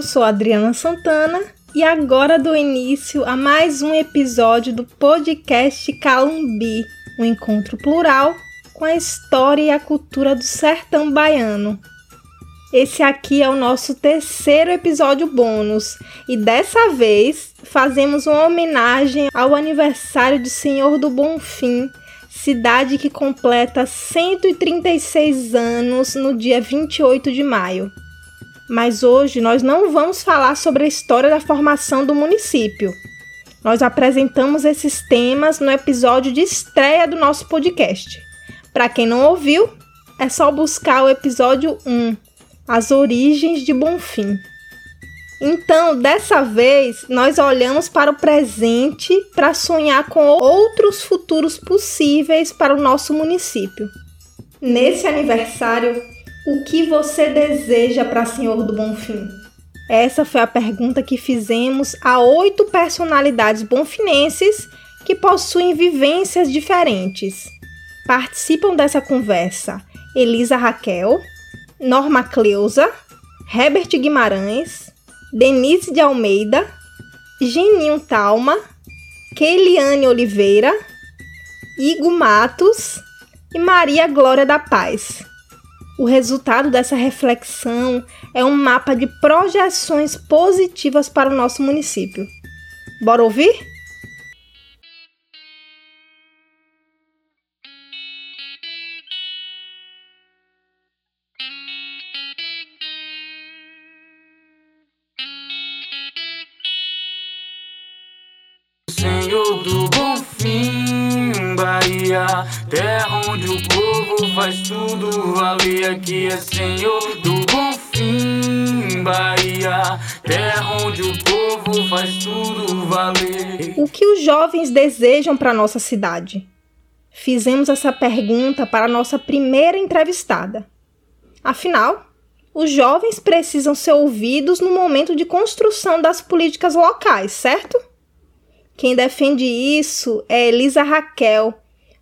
Eu sou Adriana Santana e agora dou início a mais um episódio do podcast Calumbi, um encontro plural com a história e a cultura do sertão baiano. Esse aqui é o nosso terceiro episódio bônus e dessa vez fazemos uma homenagem ao aniversário de Senhor do Bonfim, cidade que completa 136 anos no dia 28 de maio. Mas hoje nós não vamos falar sobre a história da formação do município. Nós apresentamos esses temas no episódio de estreia do nosso podcast. Para quem não ouviu, é só buscar o episódio 1, As Origens de Bonfim. Então, dessa vez, nós olhamos para o presente para sonhar com outros futuros possíveis para o nosso município. Nesse aniversário, o que você deseja para Senhor do Bonfim? Essa foi a pergunta que fizemos a oito personalidades bonfinenses que possuem vivências diferentes. Participam dessa conversa Elisa Raquel, Norma Cleusa, Herbert Guimarães, Denise de Almeida, Geninho Talma, Keiliane Oliveira, Igo Matos e Maria Glória da Paz. O resultado dessa reflexão é um mapa de projeções positivas para o nosso município. Bora ouvir? Senhor do bom fim, Bahia, terra onde o faz tudo. Aqui é Senhor do bom fim, Bahia, terra onde o povo faz tudo valer. O que os jovens desejam para nossa cidade? Fizemos essa pergunta para a nossa primeira entrevistada. Afinal, os jovens precisam ser ouvidos no momento de construção das políticas locais, certo? Quem defende isso é Elisa Raquel,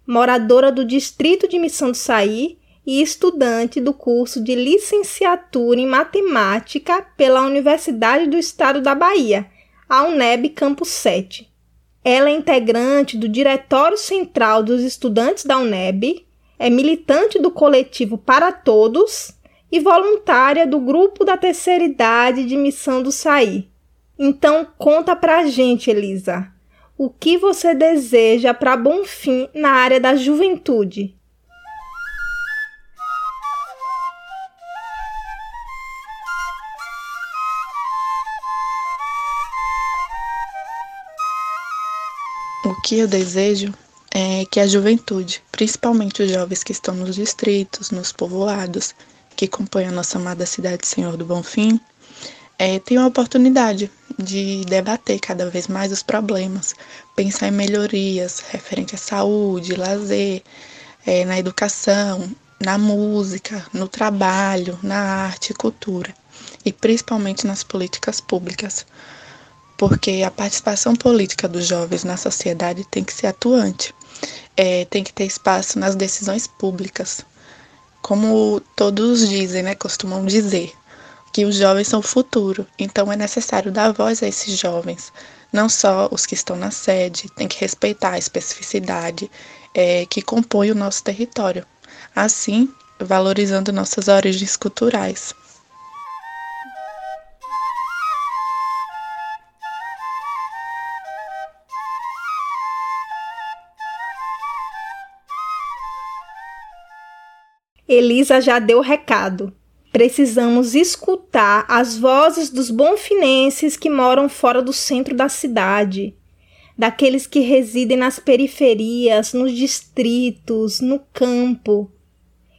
moradora do distrito de Missão do Saí e estudante do curso de licenciatura em matemática pela Universidade do Estado da Bahia, a UNEB Campus 7. Ela é integrante do Diretório Central dos Estudantes da UNEB, é militante do coletivo Para Todos e voluntária do grupo da terceira idade de Missão do Saí. Então conta pra gente, Elisa o que você deseja para bom fim na área da juventude. O que eu desejo é que a juventude, principalmente os jovens que estão nos distritos, nos povoados, que compõem a nossa amada cidade Senhor do Bonfim, é, tenham a oportunidade de debater cada vez mais os problemas, pensar em melhorias referente à saúde, lazer, é, na educação, na música, no trabalho, na arte e cultura, e principalmente nas políticas públicas, porque a participação política dos jovens na sociedade tem que ser atuante, é, tem que ter espaço nas decisões públicas. Como todos dizem, né, costumam dizer, que os jovens são o futuro, então é necessário dar voz a esses jovens, não só os que estão na sede, tem que respeitar a especificidade é, que compõe o nosso território, assim valorizando nossas origens culturais. Elisa já deu recado precisamos escutar as vozes dos bonfinenses que moram fora do centro da cidade, daqueles que residem nas periferias, nos distritos, no campo.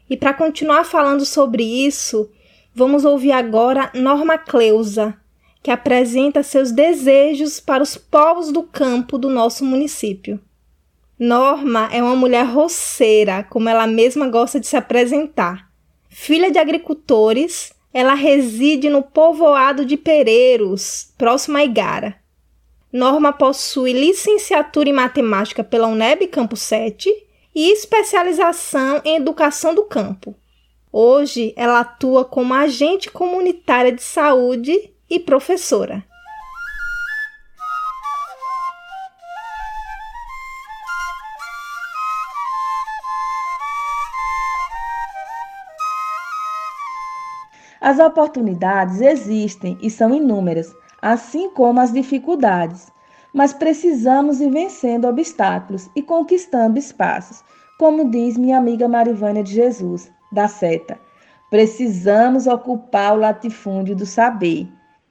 E para continuar falando sobre isso, vamos ouvir agora Norma Cleusa, que apresenta seus desejos para os povos do campo do nosso município. Norma é uma mulher roceira, como ela mesma gosta de se apresentar Filha de agricultores, ela reside no povoado de Pereiros, próximo a Igara. Norma possui licenciatura em matemática pela UNEB Campo 7 e especialização em educação do campo. Hoje, ela atua como agente comunitária de saúde e professora. As oportunidades existem e são inúmeras, assim como as dificuldades, mas precisamos ir vencendo obstáculos e conquistando espaços, como diz minha amiga Marivânia de Jesus, da Seta. Precisamos ocupar o latifúndio do saber.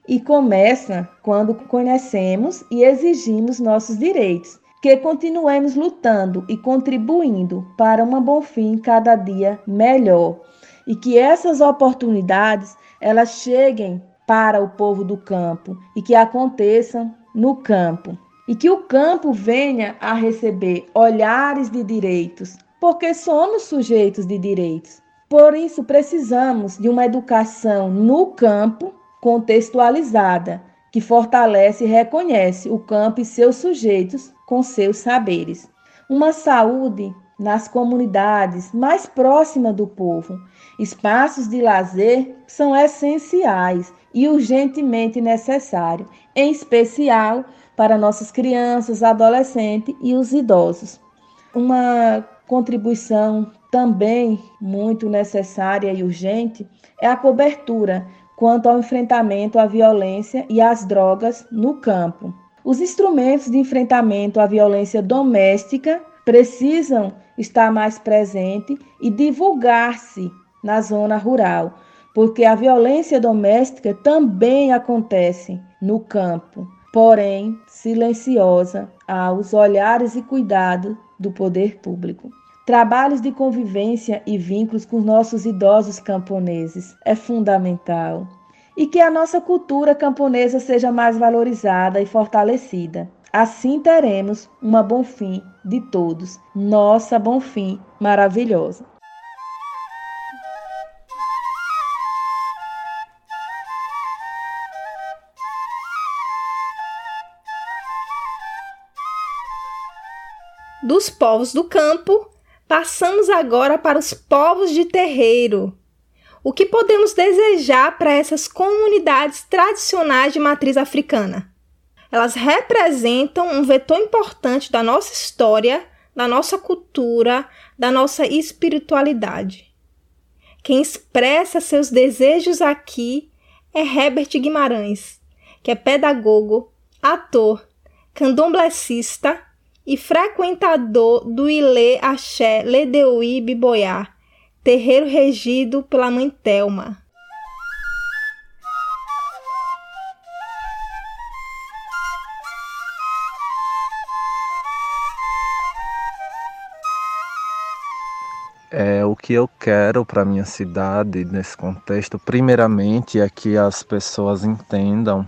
E começa quando conhecemos e exigimos nossos direitos, que continuemos lutando e contribuindo para um bom fim cada dia melhor e que essas oportunidades elas cheguem para o povo do campo e que aconteçam no campo. E que o campo venha a receber olhares de direitos, porque somos sujeitos de direitos. Por isso, precisamos de uma educação no campo contextualizada, que fortalece e reconhece o campo e seus sujeitos com seus saberes. Uma saúde nas comunidades mais próximas do povo. Espaços de lazer são essenciais e urgentemente necessários, em especial para nossas crianças, adolescentes e os idosos. Uma contribuição também muito necessária e urgente é a cobertura quanto ao enfrentamento à violência e às drogas no campo. Os instrumentos de enfrentamento à violência doméstica precisam estar mais presente e divulgar-se na zona rural, porque a violência doméstica também acontece no campo, porém silenciosa aos olhares e cuidados do poder público. Trabalhos de convivência e vínculos com nossos idosos camponeses é fundamental. E que a nossa cultura camponesa seja mais valorizada e fortalecida. Assim teremos uma Bonfim de todos, nossa Bonfim maravilhosa. Dos povos do campo, passamos agora para os povos de terreiro. O que podemos desejar para essas comunidades tradicionais de matriz africana? Elas representam um vetor importante da nossa história, da nossa cultura, da nossa espiritualidade. Quem expressa seus desejos aqui é Herbert Guimarães, que é pedagogo, ator, candomblessista e frequentador do Ilê Axé Ledeuí Biboiá, terreiro regido pela mãe Telma. É, o que eu quero para minha cidade nesse contexto, primeiramente, é que as pessoas entendam,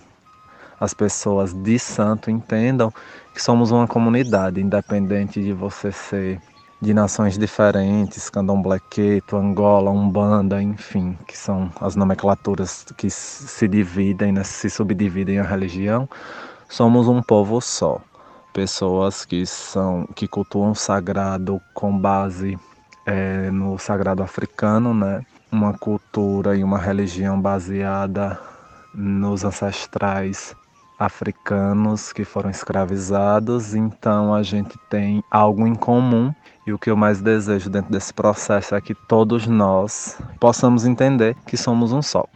as pessoas de Santo entendam que somos uma comunidade, independente de você ser de nações diferentes, candomblé, queto, Angola, Umbanda, enfim, que são as nomenclaturas que se dividem, né, se subdividem a religião, somos um povo só. Pessoas que são que cultuam o sagrado com base é, no sagrado africano, né? Uma cultura e uma religião baseada nos ancestrais africanos que foram escravizados, então a gente tem algo em comum e o que eu mais desejo dentro desse processo é que todos nós possamos entender que somos um só.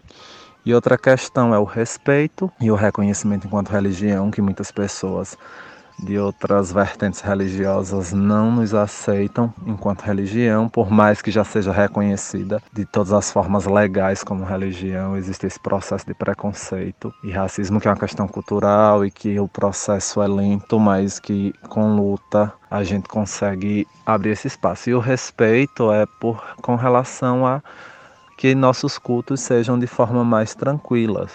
E outra questão é o respeito e o reconhecimento enquanto religião que muitas pessoas de outras vertentes religiosas não nos aceitam enquanto religião, por mais que já seja reconhecida de todas as formas legais como religião, existe esse processo de preconceito e racismo que é uma questão cultural e que o processo é lento, mas que com luta a gente consegue abrir esse espaço. E o respeito é por com relação a que nossos cultos sejam de forma mais tranquila,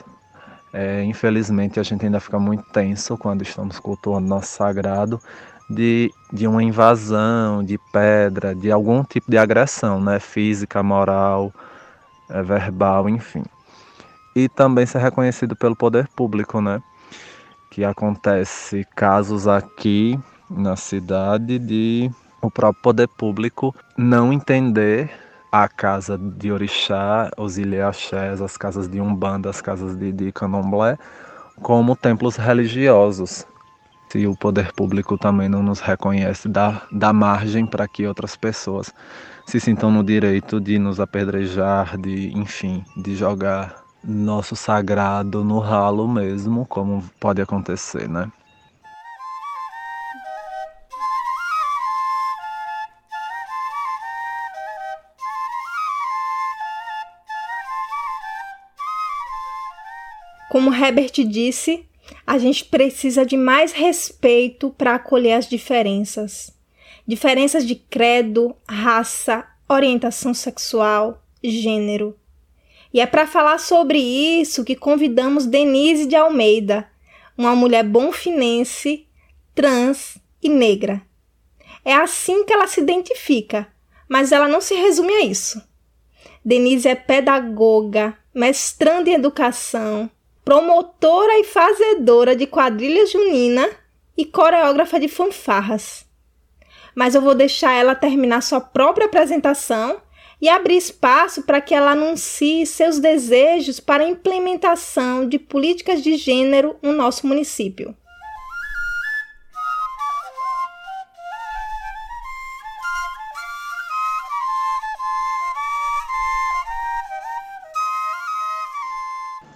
é, infelizmente, a gente ainda fica muito tenso quando estamos cultuando nosso sagrado de, de uma invasão, de pedra, de algum tipo de agressão, né? física, moral, é, verbal, enfim. E também ser reconhecido pelo poder público, né? que acontece casos aqui na cidade de o próprio poder público não entender a casa de orixá, os ilhaxés, as casas de umbanda, as casas de, de candomblé, como templos religiosos. Se o poder público também não nos reconhece, dá, dá margem para que outras pessoas se sintam no direito de nos apedrejar, de, enfim, de jogar nosso sagrado no ralo mesmo, como pode acontecer, né? Como Herbert disse, a gente precisa de mais respeito para acolher as diferenças. Diferenças de credo, raça, orientação sexual, gênero. E é para falar sobre isso que convidamos Denise de Almeida, uma mulher bonfinense, trans e negra. É assim que ela se identifica, mas ela não se resume a isso. Denise é pedagoga, mestrando em educação, promotora e fazedora de quadrilha junina e coreógrafa de fanfarras. Mas eu vou deixar ela terminar sua própria apresentação e abrir espaço para que ela anuncie seus desejos para a implementação de políticas de gênero no nosso município.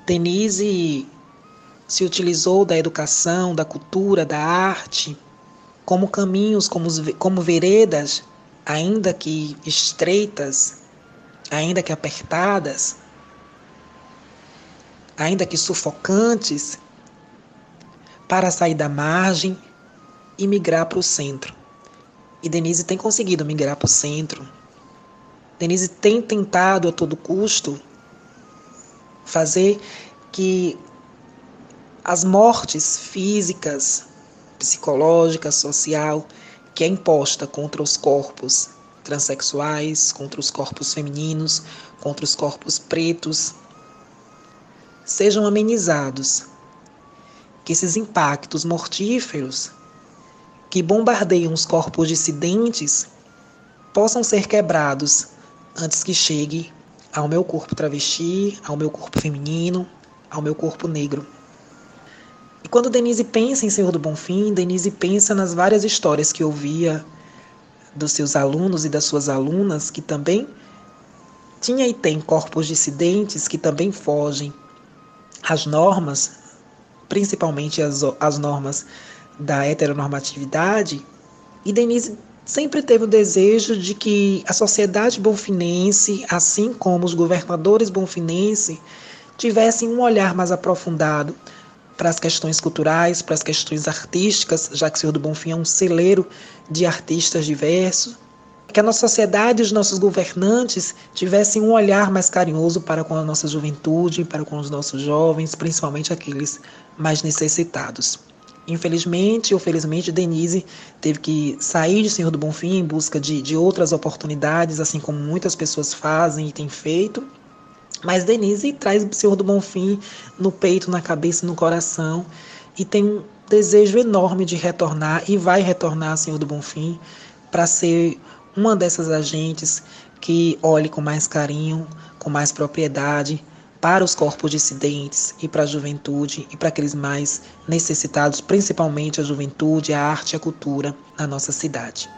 Denise se utilizou da educação, da cultura, da arte, como caminhos, como, como veredas, ainda que estreitas, ainda que apertadas, ainda que sufocantes, para sair da margem e migrar para o centro. E Denise tem conseguido migrar para o centro. Denise tem tentado a todo custo fazer que as mortes físicas, psicológicas, social, que é imposta contra os corpos transexuais, contra os corpos femininos, contra os corpos pretos, sejam amenizados. Que esses impactos mortíferos que bombardeiam os corpos dissidentes possam ser quebrados antes que chegue ao meu corpo travesti, ao meu corpo feminino, ao meu corpo negro. E quando Denise pensa em Senhor do Bonfim, Denise pensa nas várias histórias que ouvia dos seus alunos e das suas alunas, que também tinha e tem corpos dissidentes que também fogem às normas, principalmente as, as normas da heteronormatividade. E Denise sempre teve o desejo de que a sociedade bonfinense, assim como os governadores bonfinenses, tivessem um olhar mais aprofundado para as questões culturais, para as questões artísticas, já que o Senhor do Bonfim é um celeiro de artistas diversos. Que a nossa sociedade e os nossos governantes tivessem um olhar mais carinhoso para com a nossa juventude, para com os nossos jovens, principalmente aqueles mais necessitados. Infelizmente ou felizmente, Denise teve que sair de Senhor do Bonfim em busca de, de outras oportunidades, assim como muitas pessoas fazem e têm feito. Mas Denise traz o Senhor do Bonfim no peito, na cabeça, no coração e tem um desejo enorme de retornar e vai retornar, Senhor do Bonfim, para ser uma dessas agentes que olhe com mais carinho, com mais propriedade para os corpos dissidentes e para a juventude e para aqueles mais necessitados, principalmente a juventude, a arte e a cultura na nossa cidade.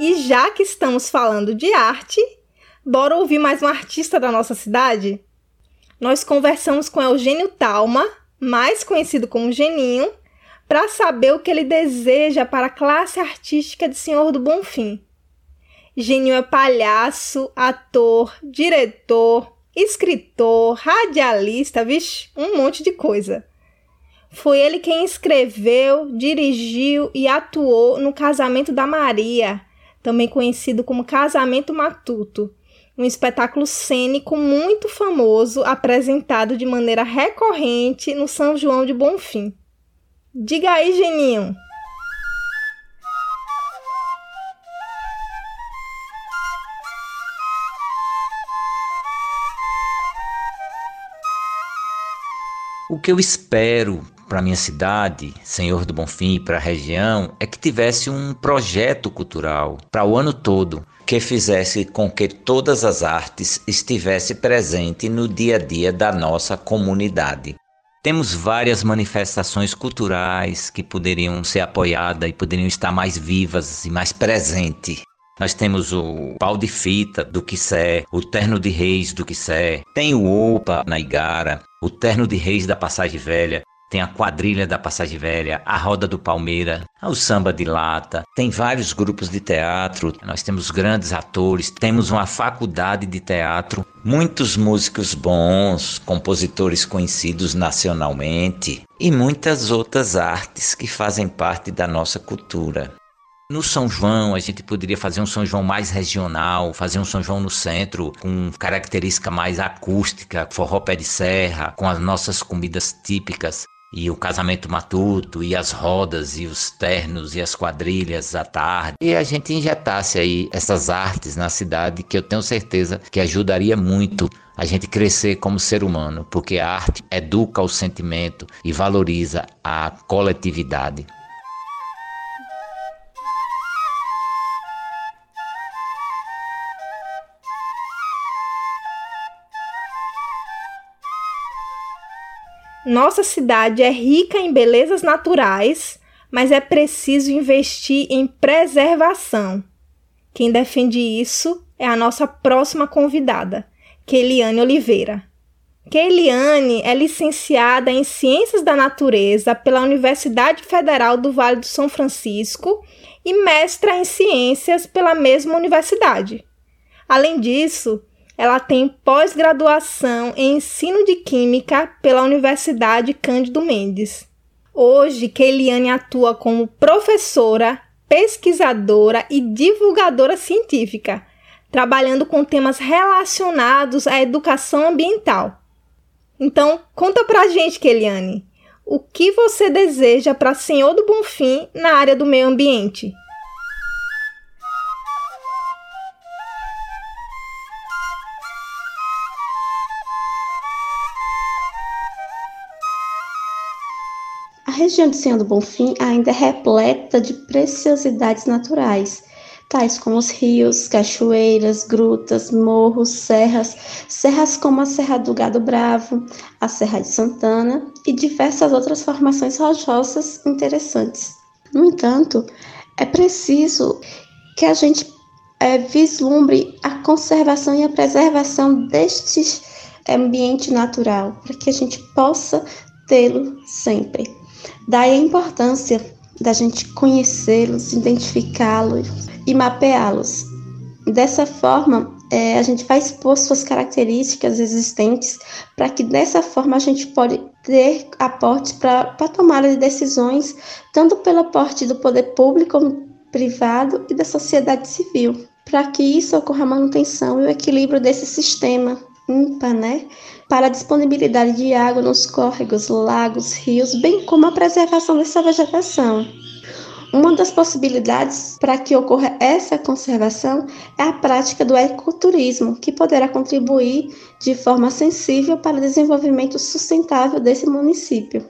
E já que estamos falando de arte, bora ouvir mais um artista da nossa cidade? Nós conversamos com Eugênio Talma, mais conhecido como Geninho, para saber o que ele deseja para a classe artística de Senhor do Bonfim. Geninho é palhaço, ator, diretor, escritor, radialista, vixe, um monte de coisa. Foi ele quem escreveu, dirigiu e atuou no Casamento da Maria, também conhecido como Casamento Matuto, um espetáculo cênico muito famoso apresentado de maneira recorrente no São João de Bonfim. Diga aí, Geninho! O que eu espero para minha cidade, Senhor do Bonfim, e para a região, é que tivesse um projeto cultural para o ano todo que fizesse com que todas as artes estivesse presente no dia a dia da nossa comunidade. Temos várias manifestações culturais que poderiam ser apoiadas e poderiam estar mais vivas e mais presentes. Nós temos o pau de fita do Quissé, o terno de reis do Quissé, tem o Opa na Igara, o terno de reis da Passagem Velha, tem a quadrilha da Passagem Velha, a Roda do Palmeira, o Samba de Lata, tem vários grupos de teatro, nós temos grandes atores, temos uma faculdade de teatro, muitos músicos bons, compositores conhecidos nacionalmente e muitas outras artes que fazem parte da nossa cultura. No São João, a gente poderia fazer um São João mais regional, fazer um São João no centro, com característica mais acústica, forró pé de serra, com as nossas comidas típicas e o casamento matuto, e as rodas, e os ternos, e as quadrilhas à tarde. E a gente injetasse aí essas artes na cidade, que eu tenho certeza que ajudaria muito a gente crescer como ser humano, porque a arte educa o sentimento e valoriza a coletividade. Nossa cidade é rica em belezas naturais, mas é preciso investir em preservação. Quem defende isso é a nossa próxima convidada, Keliane Oliveira. Keliane é licenciada em Ciências da Natureza pela Universidade Federal do Vale do São Francisco e mestra em Ciências pela mesma universidade. Além disso, ela tem pós-graduação em ensino de química pela Universidade Cândido Mendes. Hoje, Keiliane atua como professora, pesquisadora e divulgadora científica, trabalhando com temas relacionados à educação ambiental. Então, conta pra gente, Keiliane, o que você deseja para Senhor do Bonfim na área do meio ambiente? Região de Senhor do Bonfim ainda é repleta de preciosidades naturais, tais como os rios, cachoeiras, grutas, morros, serras, serras como a Serra do Gado Bravo, a Serra de Santana e diversas outras formações rochosas interessantes. No entanto, é preciso que a gente é, vislumbre a conservação e a preservação deste ambiente natural, para que a gente possa tê-lo sempre. Daí a importância da gente conhecê-los, identificá-los e mapeá-los. Dessa forma, é, a gente vai expor suas características existentes para que dessa forma a gente pode ter aporte para a tomada de decisões, tanto pelo aporte do poder público privado e da sociedade civil, para que isso ocorra a manutenção e o equilíbrio desse sistema ímpar, né? Para a disponibilidade de água nos córregos, lagos, rios, bem como a preservação dessa vegetação. Uma das possibilidades para que ocorra essa conservação é a prática do ecoturismo, que poderá contribuir de forma sensível para o desenvolvimento sustentável desse município.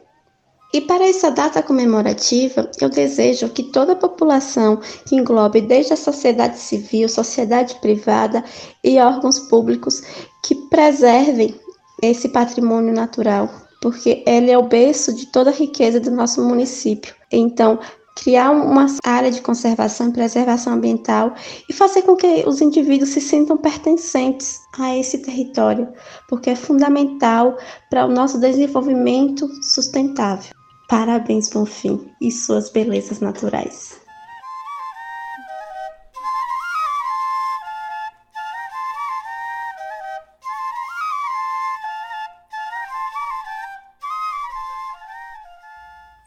E para essa data comemorativa, eu desejo que toda a população, que englobe desde a sociedade civil, sociedade privada e órgãos públicos, que preservem esse patrimônio natural, porque ele é o berço de toda a riqueza do nosso município. Então, criar uma área de conservação e preservação ambiental e fazer com que os indivíduos se sintam pertencentes a esse território, porque é fundamental para o nosso desenvolvimento sustentável. Parabéns, Bonfim, e suas belezas naturais.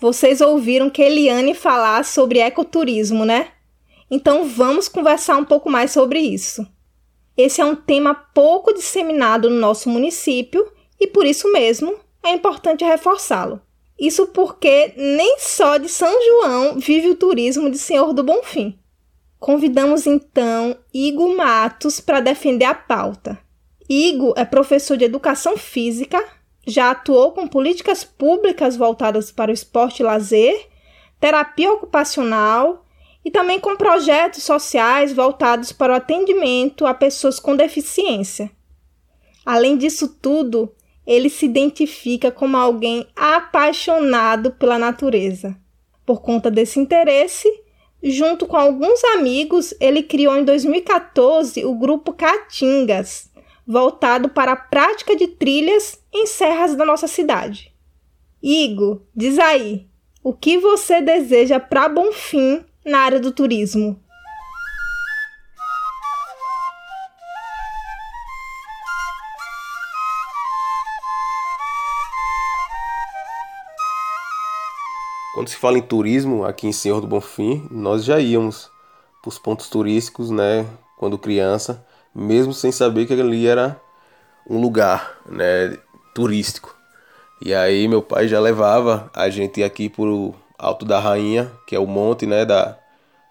Vocês ouviram que Eliane falar sobre ecoturismo, né? Então vamos conversar um pouco mais sobre isso. Esse é um tema pouco disseminado no nosso município e por isso mesmo é importante reforçá-lo. Isso porque nem só de São João vive o turismo de Senhor do Bonfim. Convidamos então Igo Matos para defender a pauta. Igo é professor de educação física, já atuou com políticas públicas voltadas para o esporte e lazer, terapia ocupacional e também com projetos sociais voltados para o atendimento a pessoas com deficiência. Além disso tudo, ele se identifica como alguém apaixonado pela natureza. Por conta desse interesse, junto com alguns amigos, ele criou em 2014 o grupo Caatingas, voltado para a prática de trilhas em serras da nossa cidade. Igor, diz aí, o que você deseja para Bonfim na área do turismo? Quando se fala em turismo aqui em Senhor do Bonfim, nós já íamos para os pontos turísticos, né, quando criança, mesmo sem saber que ali era um lugar, né, turístico. E aí meu pai já levava a gente aqui pro Alto da Rainha, que é o monte, né, da,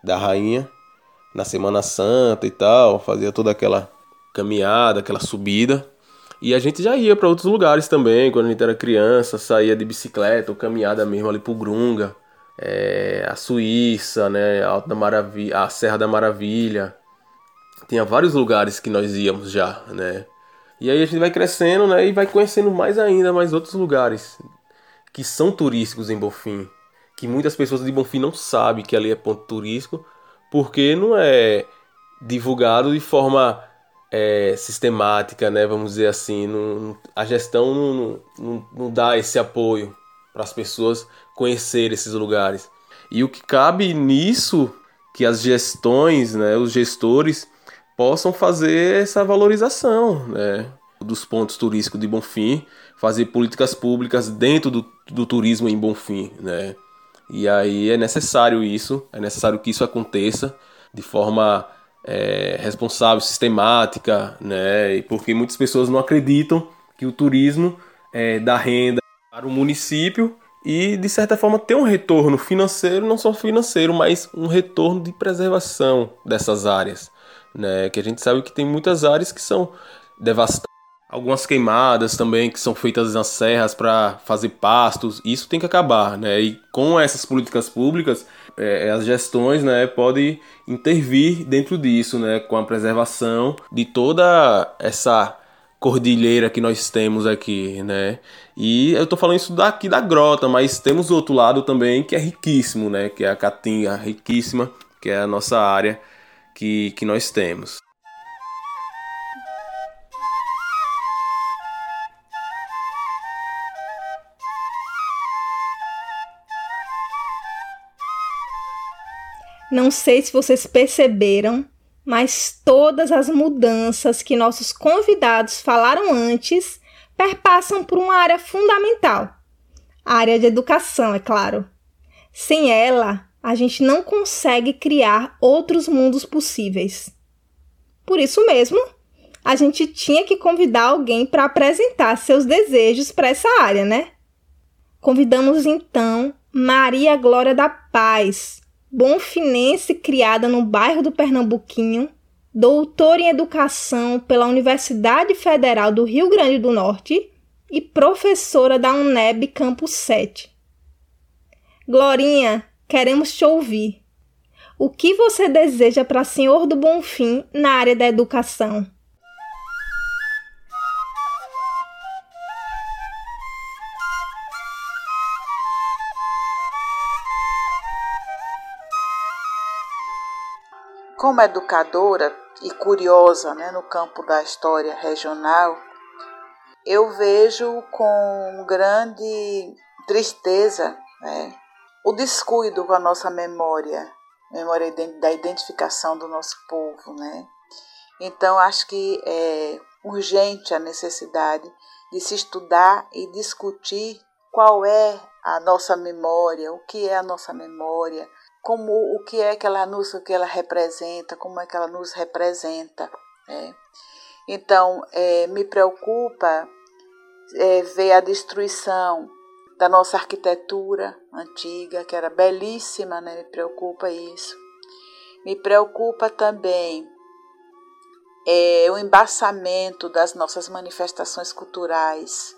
da Rainha, na Semana Santa e tal, fazia toda aquela caminhada, aquela subida. E a gente já ia para outros lugares também, quando a gente era criança, saía de bicicleta ou caminhada mesmo ali pro Grunga, é, a Suíça, né, Alto da Maravilha, a Serra da Maravilha. Tinha vários lugares que nós íamos já, né? E aí a gente vai crescendo, né, e vai conhecendo mais ainda, mais outros lugares que são turísticos em Bonfim, que muitas pessoas de Bonfim não sabem que ali é ponto turístico, porque não é divulgado de forma é, sistemática, né, vamos dizer assim, não, a gestão não, não, não dá esse apoio para as pessoas conhecerem esses lugares. E o que cabe nisso que as gestões, né, os gestores possam fazer essa valorização né, dos pontos turísticos de Bonfim, fazer políticas públicas dentro do, do turismo em Bonfim. Né? E aí é necessário isso, é necessário que isso aconteça de forma é, responsável, sistemática, né? porque muitas pessoas não acreditam que o turismo é, dá renda para o município e de certa forma ter um retorno financeiro, não só financeiro, mas um retorno de preservação dessas áreas né? Que a gente sabe que tem muitas áreas que são devastadas. Algumas queimadas também que são feitas nas serras para fazer pastos, isso tem que acabar, né? E com essas políticas públicas, é, as gestões, né, podem intervir dentro disso, né, com a preservação de toda essa cordilheira que nós temos aqui, né? E eu tô falando isso daqui da grota, mas temos o outro lado também que é riquíssimo, né? Que é a Caatinga, riquíssima, que é a nossa área que, que nós temos. Não sei se vocês perceberam, mas todas as mudanças que nossos convidados falaram antes perpassam por uma área fundamental a área de educação, é claro. Sem ela, a gente não consegue criar outros mundos possíveis. Por isso mesmo, a gente tinha que convidar alguém para apresentar seus desejos para essa área, né? Convidamos então Maria Glória da Paz, bonfinense criada no bairro do Pernambuquinho, doutora em educação pela Universidade Federal do Rio Grande do Norte e professora da UNEB Campus 7. Glorinha, Queremos te ouvir. O que você deseja para Senhor do Bonfim na área da educação? Como educadora e curiosa né, no campo da história regional, eu vejo com grande tristeza né, o descuido com a nossa memória, memória da identificação do nosso povo, né? Então acho que é urgente a necessidade de se estudar e discutir qual é a nossa memória, o que é a nossa memória, como o que é que ela nos, o que ela representa, como é que ela nos representa. Né? Então é, me preocupa é, ver a destruição da nossa arquitetura antiga, que era belíssima, né? Me preocupa isso. Me preocupa também é, o embaçamento das nossas manifestações culturais.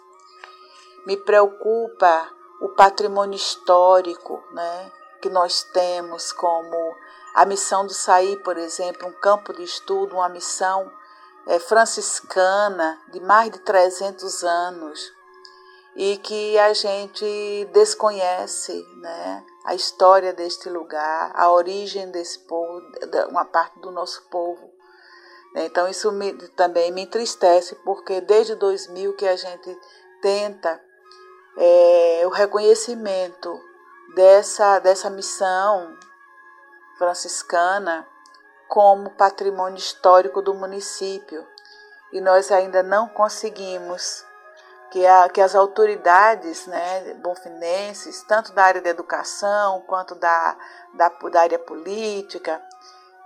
me preocupa o patrimônio histórico, né, que nós temos como a missão do Saí, por exemplo, um campo de estudo, uma missão é, franciscana de mais de 300 anos e que a gente desconhece, né, a história deste lugar, a origem desse povo, uma parte do nosso povo. Então isso me, também me entristece, porque desde 2000 que a gente tenta é, o reconhecimento dessa, dessa missão franciscana como patrimônio histórico do município. E nós ainda não conseguimos que, a, que as autoridades né, bonfinenses, tanto da área da educação quanto da, da, da área política,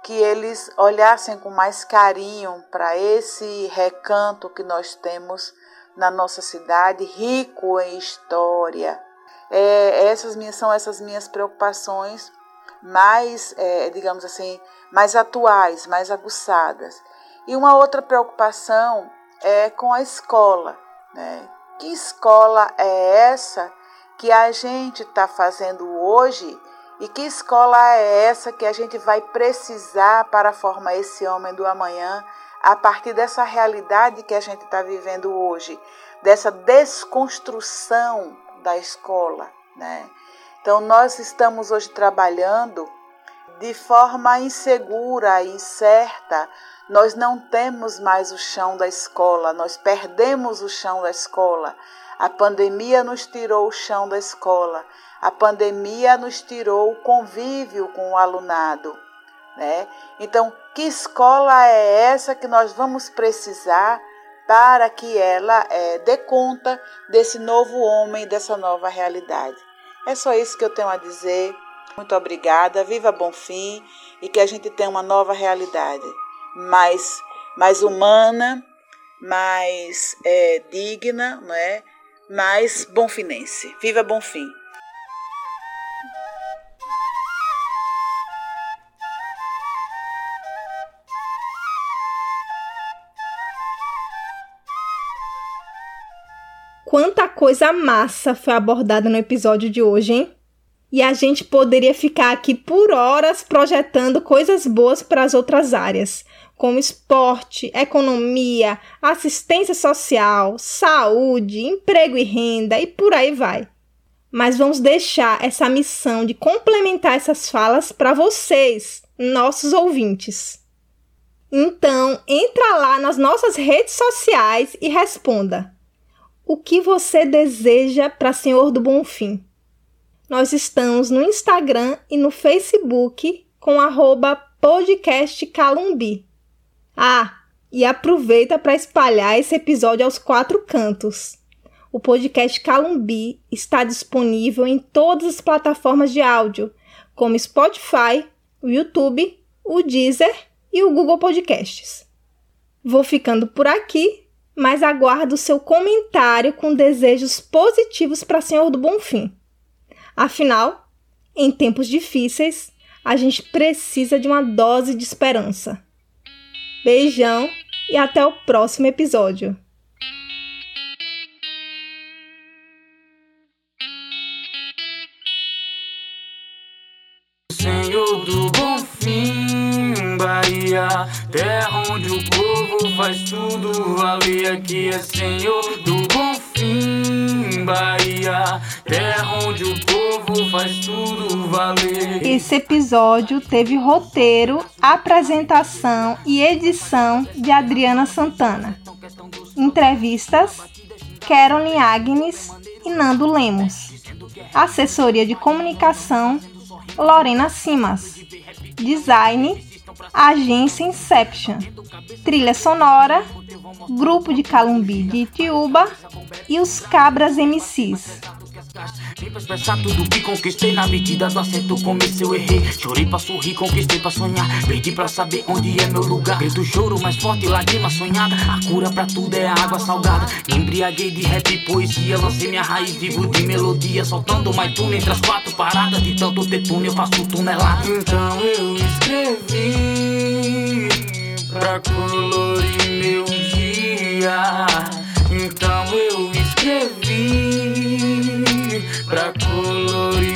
que eles olhassem com mais carinho para esse recanto que nós temos na nossa cidade, rico em história. É, essas minhas, são essas minhas preocupações mais, é, digamos assim, mais atuais, mais aguçadas. E uma outra preocupação é com a escola, né? Que escola é essa que a gente está fazendo hoje e que escola é essa que a gente vai precisar para formar esse homem do amanhã a partir dessa realidade que a gente está vivendo hoje, dessa desconstrução da escola, né? Então nós estamos hoje trabalhando de forma insegura incerta nós não temos mais o chão da escola, nós perdemos o chão da escola. A pandemia nos tirou o chão da escola. A pandemia nos tirou o convívio com o alunado. Né? Então, que escola é essa que nós vamos precisar para que ela é, dê conta desse novo homem, dessa nova realidade? É só isso que eu tenho a dizer. Muito obrigada, viva Bonfim e que a gente tenha uma nova realidade mais, mais humana, mais é, digna, não é? mais bonfinense. Viva Bonfim! Quanta coisa massa foi abordada no episódio de hoje, hein? E a gente poderia ficar aqui por horas projetando coisas boas para as outras áreas como esporte, economia, assistência social, saúde, emprego e renda e por aí vai. Mas vamos deixar essa missão de complementar essas falas para vocês, nossos ouvintes. Então, entra lá nas nossas redes sociais e responda: O que você deseja para Senhor do Bonfim? Nós estamos no Instagram e no Facebook com arroba podcast Calumbi. Ah, e aproveita para espalhar esse episódio aos quatro cantos. O podcast Calumbi está disponível em todas as plataformas de áudio, como Spotify, o YouTube, o Deezer e o Google Podcasts. Vou ficando por aqui, mas aguardo seu comentário com desejos positivos para Senhor do Bonfim. Afinal, em tempos difíceis, a gente precisa de uma dose de esperança. Beijão e até o próximo episódio. Senhor do bom fim, Bahia, terra onde o povo faz tudo valer. Aqui é Senhor do bom fim, Bahia, terra onde o faz tudo valer. Esse episódio teve roteiro, apresentação e edição de Adriana Santana. Entrevistas: Carolyn Agnes e Nando Lemos. Assessoria de comunicação: Lorena Simas. Design: Agência Inception. Trilha sonora: Grupo de Calumbi de Itiúba e os Cabras MCs. Vim pra expressar tudo que conquistei na medida do acerto comecei eu errei. Chorei pra sorrir, conquistei pra sonhar. Perdi pra saber onde é meu lugar. Grito choro mais forte, lágrima sonhada. A cura pra tudo é água salgada. Embriaguei de rap e poesia Lancei minha raiz, vivo de melodia Soltando mais túnel entre as quatro paradas. De tanto ter túnel, eu faço tunelada. Então eu escrevi Pra colorir meu dia. Então eu escrevi pra colorir.